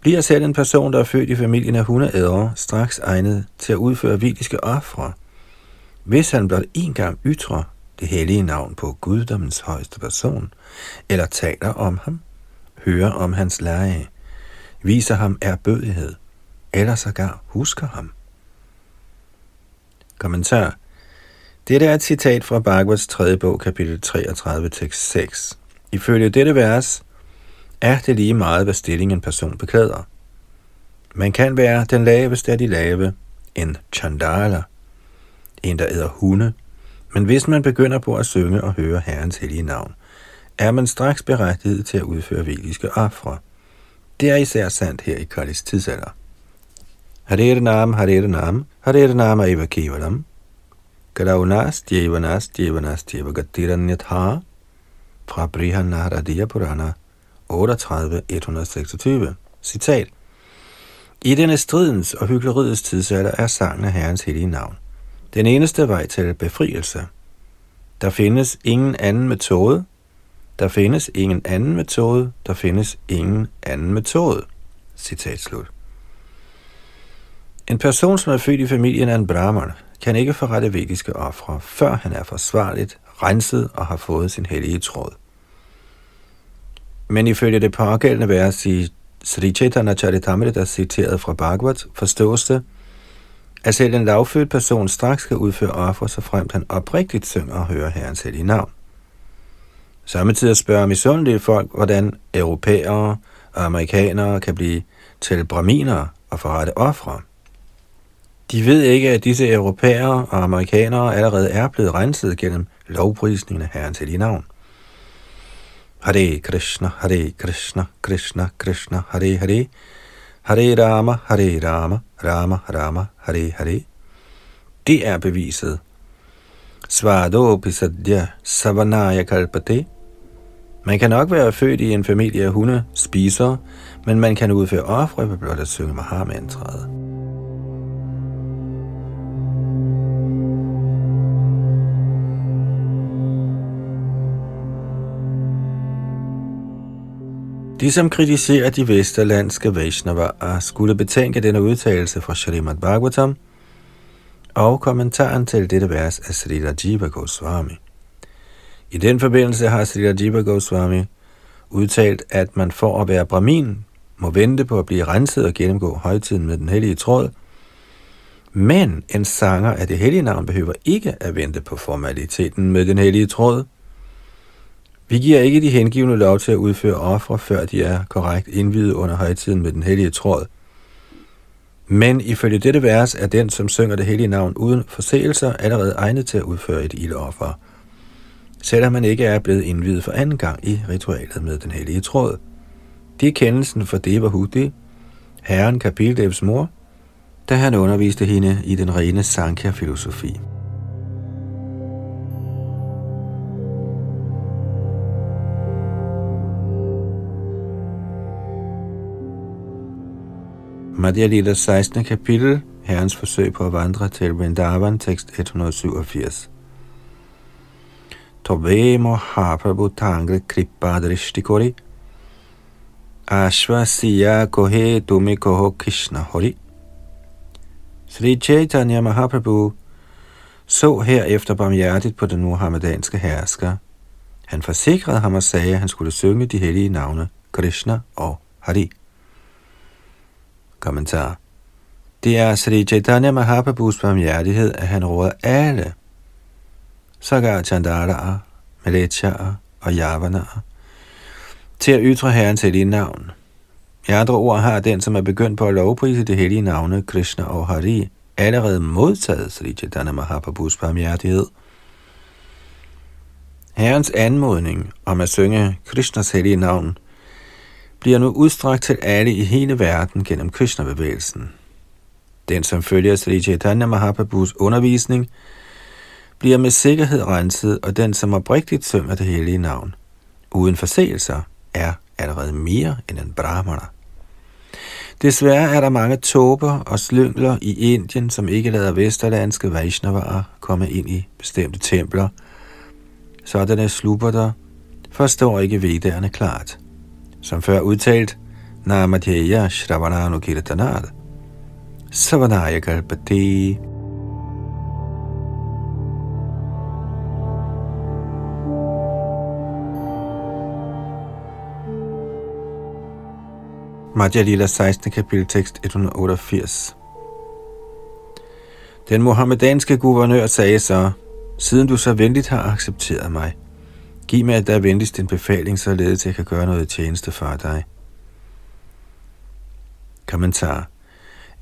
bliver selv en person, der er født i familien af hundeædere, straks egnet til at udføre vidiske ofre, hvis han blot en gang ytrer det hellige navn på guddommens højeste person, eller taler om ham, hører om hans lege, viser ham erbødighed, eller sågar husker ham. Kommentar. Dette er et citat fra Bhagavats 3. bog, kapitel 33, tekst 6. Ifølge dette vers er det lige meget, hvad stilling en person beklæder. Man kan være den laveste af de lave, en chandala, en der æder hunde, men hvis man begynder på at synge og høre Herrens hellige navn, er man straks berettiget til at udføre vediske ofre. Det er især sandt her i Kallis tidsalder. Hare Nam, Hare Nam, Hare Nam Eva Kevalam, Karaunas, Djevanas, Djevanas, Djevagattiranyatha, fra Brihanaradiya Purana 38.126. Citat. I denne stridens og hyggeleriets tidsalder er sangen af Herrens hellige navn den eneste vej til befrielse. Der findes ingen anden metode. Der findes ingen anden metode. Der findes ingen anden metode. Citat slut. En person, som er født i familien af en brahman, kan ikke forrette vediske ofre, før han er forsvarligt, renset og har fået sin hellige tråd. Men ifølge det pågældende vers i Sri Chaitanya Charitamrita citeret fra Bhagavat, forstås det, at selv en lavfødt person straks skal udføre offer, så fremt han oprigtigt synger og hører Herrens hellige navn. Samtidig spørger misundelige folk, hvordan europæere og amerikanere kan blive til braminer og forrette ofre. De ved ikke, at disse europæere og amerikanere allerede er blevet renset gennem lovprisningen af Herrens hellige navn. Hare Krishna, Hare Krishna, Krishna Krishna, Hare Hare, Hare Rama, Hare Rama, Rama Rama, Hare Hare. Det er beviset. Svado pisadya savanaya kalpate. Man kan nok være født i en familie af hunde, spiser, men man kan udføre ofre ved blot at synge Mahamantraet. De, som kritiserer de vesterlandske Vaishnavaer, skulle betænke denne udtalelse fra Srimad Bhagavatam og kommentaren til dette vers af Sri Rajiva Goswami. I den forbindelse har Sri Rajiva Goswami udtalt, at man for at være brahmin må vente på at blive renset og gennemgå højtiden med den hellige tråd, men en sanger af det hellige navn behøver ikke at vente på formaliteten med den hellige tråd – vi giver ikke de hengivne lov til at udføre ofre, før de er korrekt indvidet under højtiden med den hellige tråd. Men ifølge dette vers er den, som synger det hellige navn uden forseelser, allerede egnet til at udføre et ildoffer, selvom man ikke er blevet indvidet for anden gang i ritualet med den hellige tråd. Det er kendelsen for Deva Hudi, herren Kapildevs mor, da han underviste hende i den rene Sankhya-filosofi. Madhya Lila 16. kapitel, Herrens forsøg på at vandre til Vrindavan, tekst 187. Tove Mahaprabhu Tangre Kripa Drishtikori Ashwasiya Kohe Tumi Koho Krishna Hori Sri Chaitanya Mahaprabhu så herefter barmhjertigt på den muhammedanske hersker. Han forsikrede ham og sagde, at han skulle synge de hellige navne Krishna og Hari. Kommentar. Det er Sri Chaitanya Mahaprabhus barmhjertighed, at han råder alle, sågar Chandaraer, Melechaer og Javanaer, til at ytre Herrens hellige navn. I andre ord har den, som er begyndt på at lovprise det hellige navne Krishna og Hari, allerede modtaget Sri Chaitanya Mahaprabhus barmhjertighed. Herrens anmodning om at synge Krishnas hellige navn bliver nu udstrakt til alle i hele verden gennem Krishna-bevægelsen. Den, som følger Sri Chaitanya Mahaprabhus undervisning, bliver med sikkerhed renset, og den, som oprigtigt sømmer det hellige navn, uden forseelser, er allerede mere end en brahmana. Desværre er der mange tåber og slyngler i Indien, som ikke lader vesterlandske Vaishnavaer komme ind i bestemte templer. Sådanne slupper der forstår ikke vedderne klart. Som før udtalt, Namadhyaya Shravananu Kirtanad, Savanaya Kalpati. Madhya Lila 16. kapitel tekst 188. Den muhammedanske guvernør sagde så, siden du så venligt har accepteret mig, giv mig da venligst en befaling, således jeg kan gøre noget tjeneste for dig. Kommentar.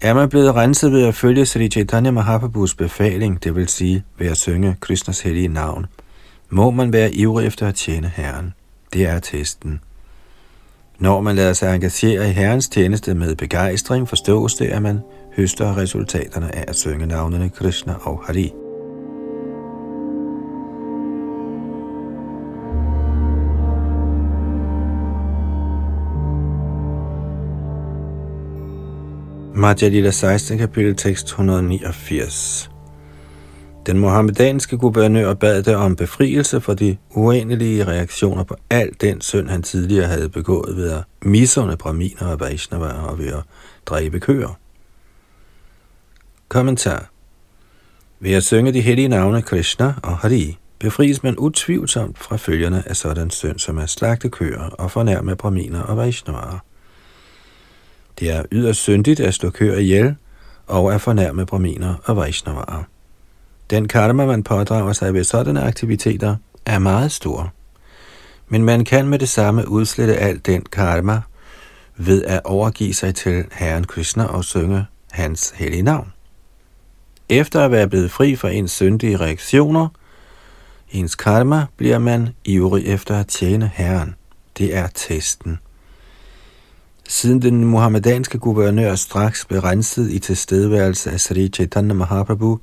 Er man blevet renset ved at følge Sri Chaitanya Mahaprabhus befaling, det vil sige ved at synge Krishnas hellige navn, må man være ivrig efter at tjene Herren. Det er testen. Når man lader sig engagere i Herrens tjeneste med begejstring, forstås det, at man høster resultaterne af at synge navnene Krishna og Hari. Madhya Lila 16. kapitel tekst 189 den mohammedanske guvernør bad der om befrielse for de uendelige reaktioner på al den synd, han tidligere havde begået ved at misunde braminer og Vaishnava og ved at dræbe køer. Kommentar Ved at synge de hellige navne Krishna og Hari, befries man utvivlsomt fra følgerne af sådan synd, som er slagte køer og fornærme braminer og Vaishnavaer. Det er yderst syndigt at slå køer ihjel og at fornærme braminer og Vaishnavaer. Den karma, man pådrager sig ved sådanne aktiviteter, er meget stor. Men man kan med det samme udslette al den karma ved at overgive sig til Herren Krishna og synge hans hellige navn. Efter at være blevet fri for ens syndige reaktioner, ens karma, bliver man ivrig efter at tjene Herren. Det er testen. Siden den muhammedanske guvernør straks blev renset i tilstedeværelse af Sri Chaitanya Mahaprabhu,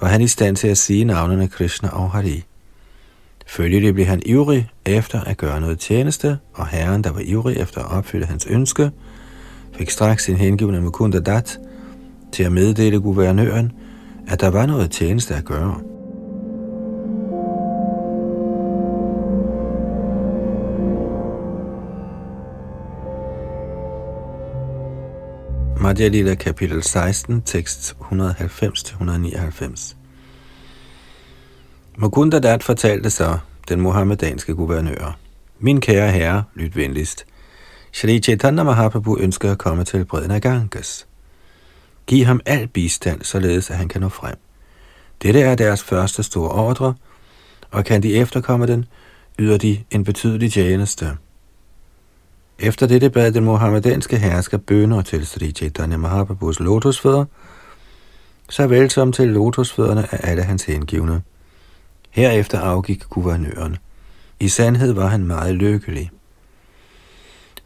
var han i stand til at sige navnene Krishna og Hari. Følgelig blev han ivrig efter at gøre noget tjeneste, og herren, der var ivrig efter at opfylde hans ønske, fik straks sin hengivne Mukunda Dat til at meddele guvernøren, at der var noget tjeneste at gøre. Madhya Lila kapitel 16, tekst 190-199. Mukunda Dat fortalte så den muhammedanske guvernør. Min kære herre, lyt venligst. Shri Chaitanya Mahaprabhu ønsker at komme til bredden af Ganges. Giv ham al bistand, således at han kan nå frem. Dette er deres første store ordre, og kan de efterkomme den, yder de en betydelig tjeneste. Efter dette bad den muhammedanske hersker bønder til Sri Chaitanya Mahaprabhus lotusfødder, såvel som til lotusfødderne af alle hans hengivne. Herefter afgik guvernøren. I sandhed var han meget lykkelig.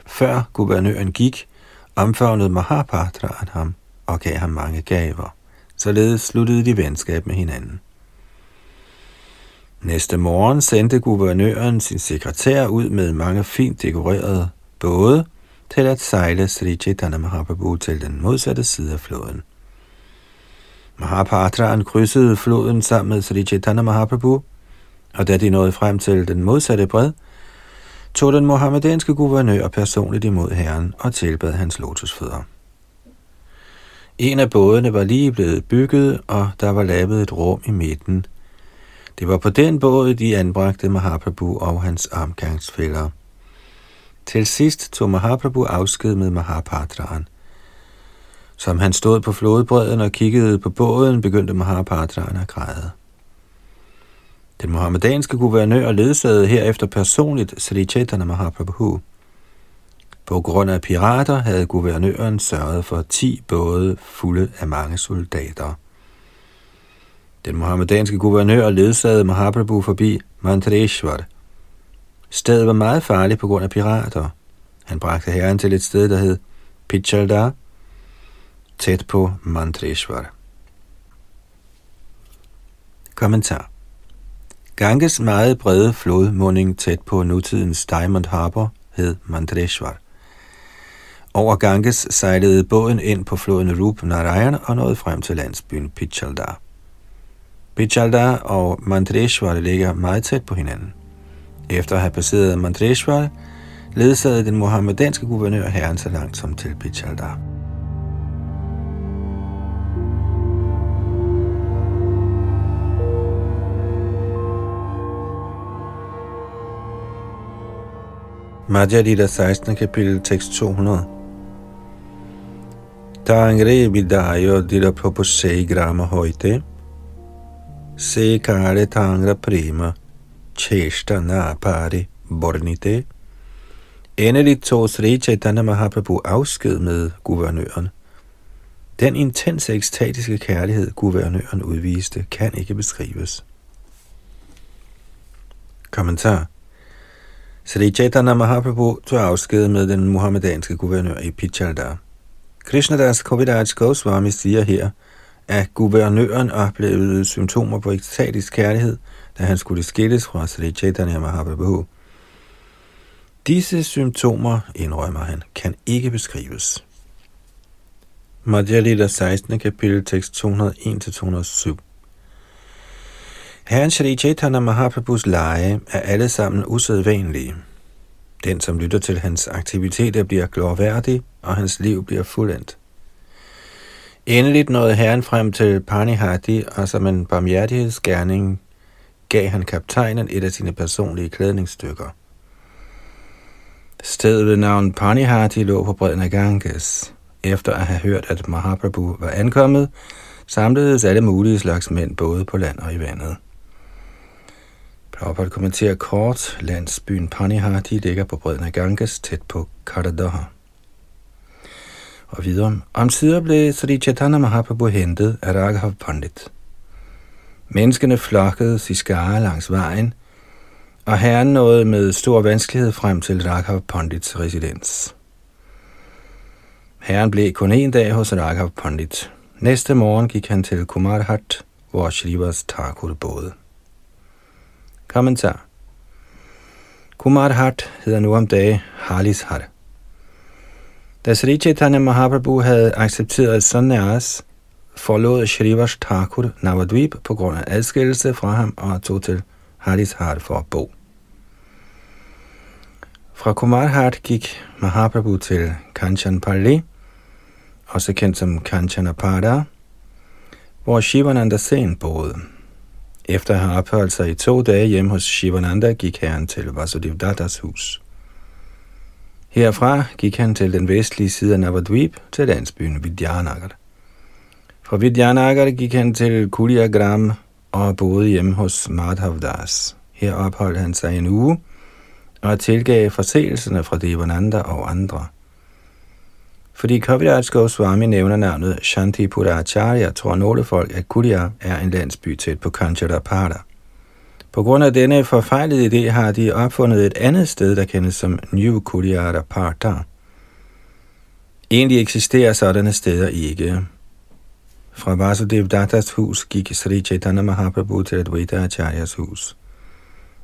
Før guvernøren gik, omfavnede Mahapatraen ham og gav ham mange gaver. Således sluttede de venskab med hinanden. Næste morgen sendte guvernøren sin sekretær ud med mange fint dekorerede både til at sejle Sri Chaitanya Mahaprabhu til den modsatte side af floden. Mahapatraen krydsede floden sammen med Sri Chaitanya Mahaprabhu, og da de nåede frem til den modsatte bred, tog den mohammedanske guvernør personligt imod herren og tilbad hans lotusfødder. En af bådene var lige blevet bygget, og der var lavet et rum i midten. Det var på den båd, de anbragte Mahaprabhu og hans omgangsfælder. Til sidst tog Mahaprabhu afsked med Mahapatraen. Som han stod på flodbredden og kiggede på båden, begyndte Mahapatraen at græde. Den muhammedanske guvernør ledsagede herefter personligt Sri Chaitanya Mahaprabhu. På grund af pirater havde guvernøren sørget for 10 både fulde af mange soldater. Den muhammedanske guvernør ledsagede Mahaprabhu forbi Mantreshwar. Stedet var meget farligt på grund af pirater. Han bragte herren til et sted, der hed Pichaldar, tæt på Mantreshwar. Kommentar Ganges meget brede flodmunding tæt på nutidens Diamond Harbor hed Mandreshwar. Over Ganges sejlede båden ind på floden Rup Narayan og nåede frem til landsbyen Pichaldar. Pichaldar og Mandreshwar ligger meget tæt på hinanden. Efter at have passeret Mandreshwar, ledsagede den muhammedanske guvernør herren så langt som til Pichaldar. Madhya Lita 16. kapitel, tekst 200. Tangre vidayo dira propose grama hoite, se kare tangra prima, cheshta na pari bornite. Endeligt tog Sri Chaitanya Mahaprabhu afsked med guvernøren. Den intense ekstatiske kærlighed, guvernøren udviste, kan ikke beskrives. Kommentar Sri Chaitanya Mahaprabhu tog afsked med den muhammedanske guvernør i Pichaldar. Krishnadas Kaviraj Goswami siger her, at guvernøren oplevede symptomer på ekstatisk kærlighed, da han skulle skilles fra Sri Chaitanya Mahaprabhu. Disse symptomer, indrømmer han, kan ikke beskrives. Madhya Lita 16. kapitel, tekst 201-207 Herren Shri Chaitanya Mahaprabhus lege er alle sammen usædvanlige. Den, som lytter til hans aktiviteter, bliver glorværdig, og hans liv bliver fuldendt. Endeligt nåede herren frem til Panihati, og som en barmhjertighedsgerning gav han kaptajnen et af sine personlige klædningsstykker. Stedet ved navn Panihati lå på bredden af Ganges. Efter at have hørt, at Mahaprabhu var ankommet, samledes alle mulige slags mænd både på land og i vandet. Prabhupada kommenterer kort, landsbyen Panihati ligger på bredden af Ganges, tæt på Karadaha. Og videre, om sider blev Sri Chaitanya Mahaprabhu hentet af Raghav Pandit. Menneskene flokkede i skare langs vejen, og herren nåede med stor vanskelighed frem til Raghav Pandits residens. Herren blev kun en dag hos Raghav Pandit. Næste morgen gik han til Kumarhat, hvor Shrivas Thakur boede. Kommentar Kumarhat hedder nu om dage Halishar. Da Sri Chaitanya Mahaprabhu havde accepteret sannyas, forlod Shrivas Thakur Navadvip på grund af adskillelse fra ham og tog til Harishar for at bo. Fra Kumarhat gik Mahaprabhu til Kanchanpalli, også kendt som Kanchanapada, hvor Shivananda Sen boede. Efter at have opholdt sig i to dage hjemme hos Shivananda, gik herren til Vasudev Dattas hus. Herfra gik han til den vestlige side af Navadvip til landsbyen Vidyanagar. Fra Vidyanagar gik han til Kuliagram og boede hjemme hos Madhavdas. Her opholdt han sig en uge og tilgav forseelserne fra Devananda og andre – fordi Kaviraj Goswami nævner navnet Shantipura Acharya, tror nogle folk, at Kulia er en landsby tæt på Kancharapara. På grund af denne forfejlede idé har de opfundet et andet sted, der kendes som New Kuliarapata. Egentlig eksisterer sådanne steder ikke. Fra Vasudev Dattas hus gik Sri Chaitanya Mahaprabhu til Advaita Acharyas hus.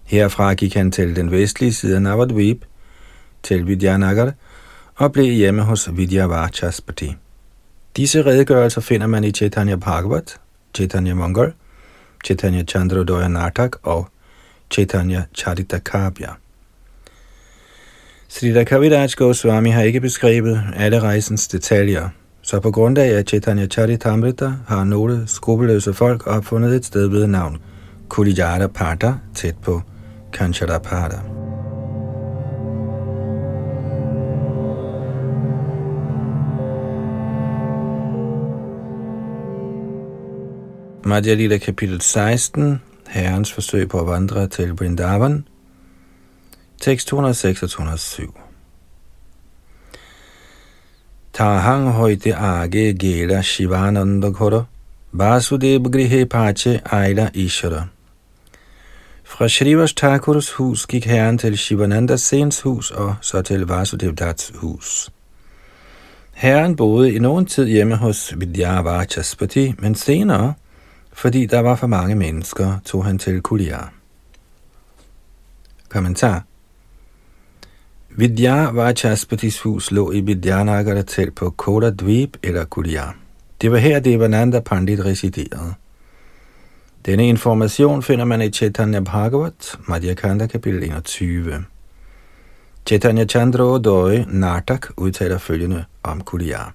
Herfra gik han til den vestlige side af Navadvip, til Vidyanagar, og blev hjemme hos Vidyavachaspati. Disse redegørelser finder man i Chaitanya Bhagavat, Chaitanya Mongol, Chaitanya Chandrodaya Natak og Chaitanya Charitakabhya. Sri Kaviraj Goswami har ikke beskrevet alle rejsens detaljer, så på grund af at Chaitanya Charitamrita har nogle skrupelløse folk opfundet et sted ved navn Kulijara Pada tæt på Kancharapada. Madhya Lila kapitel 16, Herrens forsøg på at vandre til Vrindavan, tekst 206 og 207. Tahang hoite age gela Shivananda Ghara, Vasudev Grihe Pache Aila Ishara. Fra Shrivas Thakurs hus gik herren til Shivananda Sens hus og så til Vasudev Dats hus. Herren boede i nogen tid hjemme hos Vidyavachaspati, men senere fordi der var for mange mennesker, tog han til Kuliar. Kommentar Vidya Vachaspati's hus lå i Vidyanagar tæt på Koda Dweep eller Kuliar. Det var her, Devananda Pandit residerede. Denne information finder man i Chaitanya Bhagavat, Madhya Kanda kapitel 21. Chaitanya Chandra Doi Natak udtaler følgende om Kulia.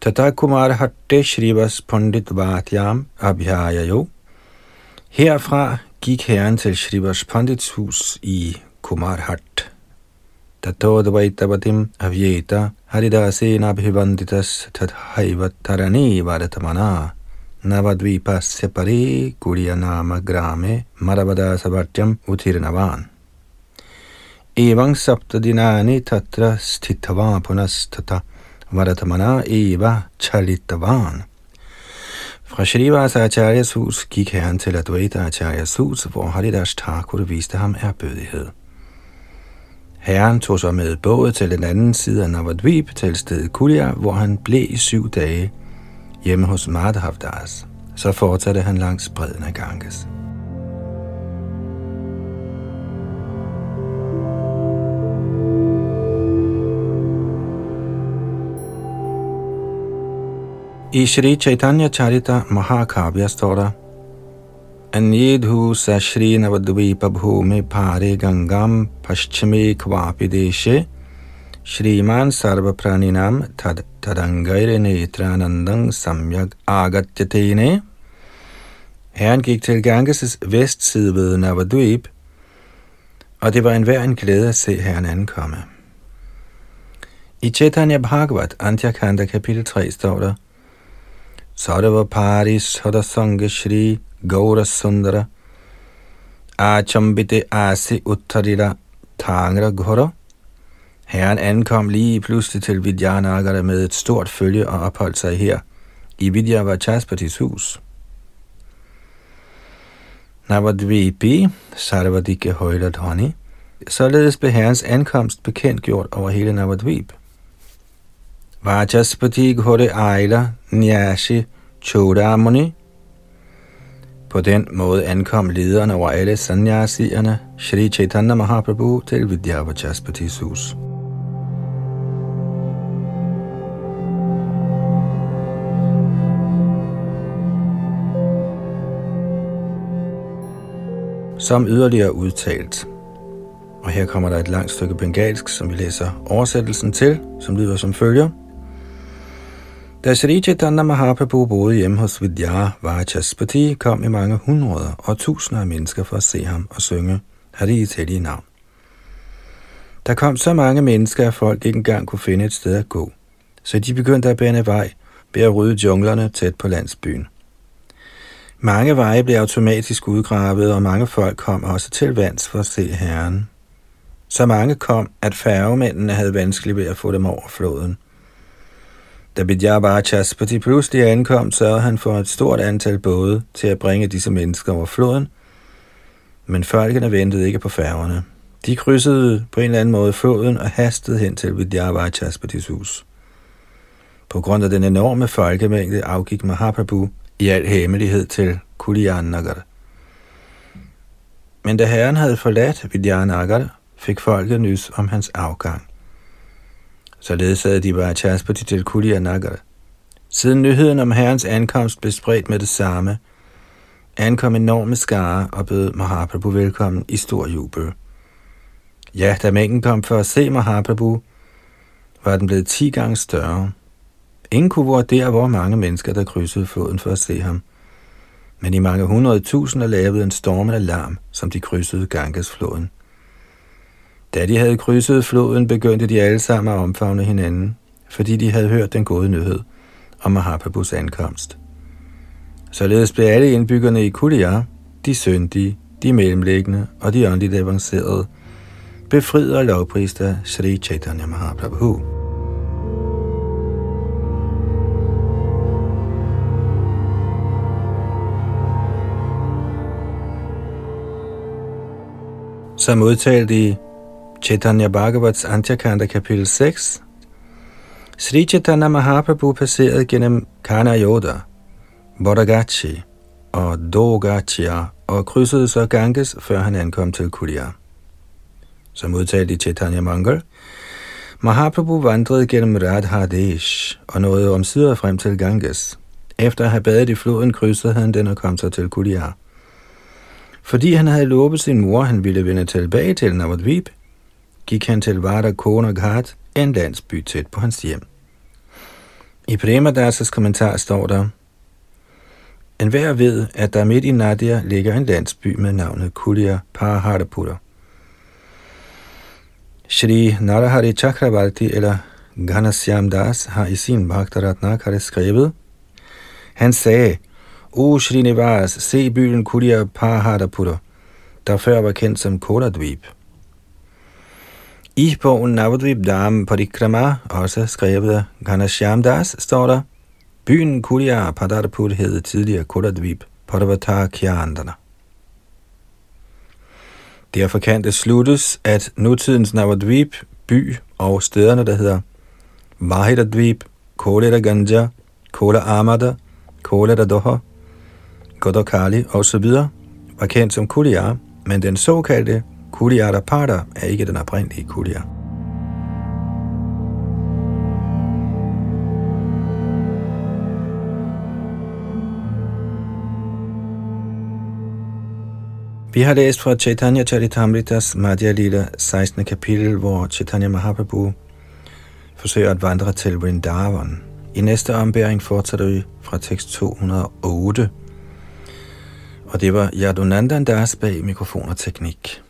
Tata Kumar Hatte Shrivas Pandit Vatyam Abhyayayo. Herfra gik herren til Shrivas Pandits hus i Kumar Hatt. Tatodvaitavatim avyeta haridasena abhivanditas tadhaivatarani vadatamana navadvipa separe kuryanama grame maravadasavartyam utirnavan. Evang saptadinani tatra stitava punastata Varatamana Eva Chalitavan. Fra Shrivas Acharyas hus gik herren til Advaita Acharyas hus, hvor Haridas Thakur viste ham erbødighed. Herren tog sig med båd til den anden side af Navadvip til stedet Kulia, hvor han blev i syv dage hjemme hos Madhavdas. Så fortsatte han langs bredden af Ganges. I Shri Chaitanya Charita Mahakavya står der, Anyedhu sa Shri Navadvipa Bhume Pare Gangam Paschame Kvapi Deshe Shriman Sarva Praninam Tad Tadangaire Netranandang Samyag Agatyatene Herren gik til Ganges' vestside ved Navadvip, og det var en hver en glæde at se herren ankomme. I Chaitanya Bhagavat, Antyakanda kapitel 3, står der, Sarvapari Sadasanga Shri Gaura Sundara Achambite Asi Uttarira Tangra Ghora. Herren ankom lige pludselig til Vidyanagara med et stort følge og opholdt sig her i Vidyavachaspatis hus. Navadvipi Sarvadike Højladhani Således blev herrens ankomst bekendt gjort over hele Navadvip. Vajaspati Ghore Aila Nyashi Chodamuni. På den måde ankom lederne over alle sanyasierne, Shri Chaitanya Mahaprabhu, til Vidyavachaspatis hus. Som yderligere udtalt. Og her kommer der et langt stykke bengalsk, som vi læser oversættelsen til, som lyder som følger. Da Sri Chaitanya Mahaprabhu boede hjemme hos Vidya Vachaspati, kom i mange hundreder og tusinder af mennesker for at se ham og synge Hari hellige navn. Der kom så mange mennesker, at folk ikke engang kunne finde et sted at gå, så de begyndte at bane vej ved at rydde junglerne tæt på landsbyen. Mange veje blev automatisk udgravet, og mange folk kom også til vands for at se herren. Så mange kom, at færgemændene havde vanskeligt ved at få dem over floden – da Bidjabara parti pludselig ankom, sørgede han for et stort antal både til at bringe disse mennesker over floden, men folkene ventede ikke på færgerne. De krydsede på en eller anden måde floden og hastede hen til Vidyavara partis hus. På grund af den enorme folkemængde afgik Mahaprabhu i al hemmelighed til Kulianagar. Men da herren havde forladt Vidyanagar, fik folket nys om hans afgang. Således havde de bare Chaspati til Kuli og Nagar. Siden nyheden om herrens ankomst blev spredt med det samme, ankom enorme skare og bød Mahaprabhu velkommen i stor jubel. Ja, da mængden kom for at se Mahaprabhu, var den blevet 10 gange større. Ingen kunne vurdere, hvor mange mennesker, der krydsede floden for at se ham. Men i mange hundrede tusinder lavede en stormende alarm, som de krydsede Ganges-floden. Da de havde krydset floden, begyndte de alle sammen at omfavne hinanden, fordi de havde hørt den gode nyhed om Mahaprabhus ankomst. Således blev alle indbyggerne i Kulia, de syndige, de mellemliggende og de åndeligt avancerede, befriet og lovprist af Sri Chaitanya Mahaprabhu. Så modtalte i Chaitanya Bhagavats Antyakanda kapitel 6, Sri Chaitanya Mahaprabhu passerede gennem Kana Yoda, Bodagachi og Dogachia og krydsede så Ganges, før han ankom til Kulia. Som udtalt i Chaitanya Mangal, Mahaprabhu vandrede gennem Radhadesh og nåede omsider frem til Ganges. Efter at have badet i floden, krydsede han den og kom så til Kulia. Fordi han havde lovet sin mor, han ville vende tilbage til Navadvip, gik han til Vada Kona Ghat, en landsby tæt på hans hjem. I Premadasas kommentar står der, en hver ved, at der midt i Nadia ligger en landsby med navnet Kulia Paharapura. Shri Narahari Chakravarti eller Ganasyam Das har i sin Bhaktaratnakare skrevet, han sagde, O Srinivas, se byen Kulia Paharapura, der før var kendt som Koladvip. I bogen Navadvip Dham Parikrama, også skrevet af Ganesham Das, står der, Byen Kulia Padarpur hed tidligere Kuladvip Parvata Khyandana. Derfor kan det sluttes, at nutidens Navadvip by og stederne, der hedder Vahidadvip, Kolera Ganja, Kola Amada, Kolera Doha, Godokali osv., var kendt som Kulia, men den såkaldte Kuliara Pada er ikke den oprindelige Kulia. Vi har læst fra Chaitanya Charitamritas Madhya Lila 16. kapitel, hvor Chaitanya Mahaprabhu forsøger at vandre til Vrindavan. I næste ombæring fortsætter vi fra tekst 208, og det var Yadunandan Das bag mikrofon og teknik.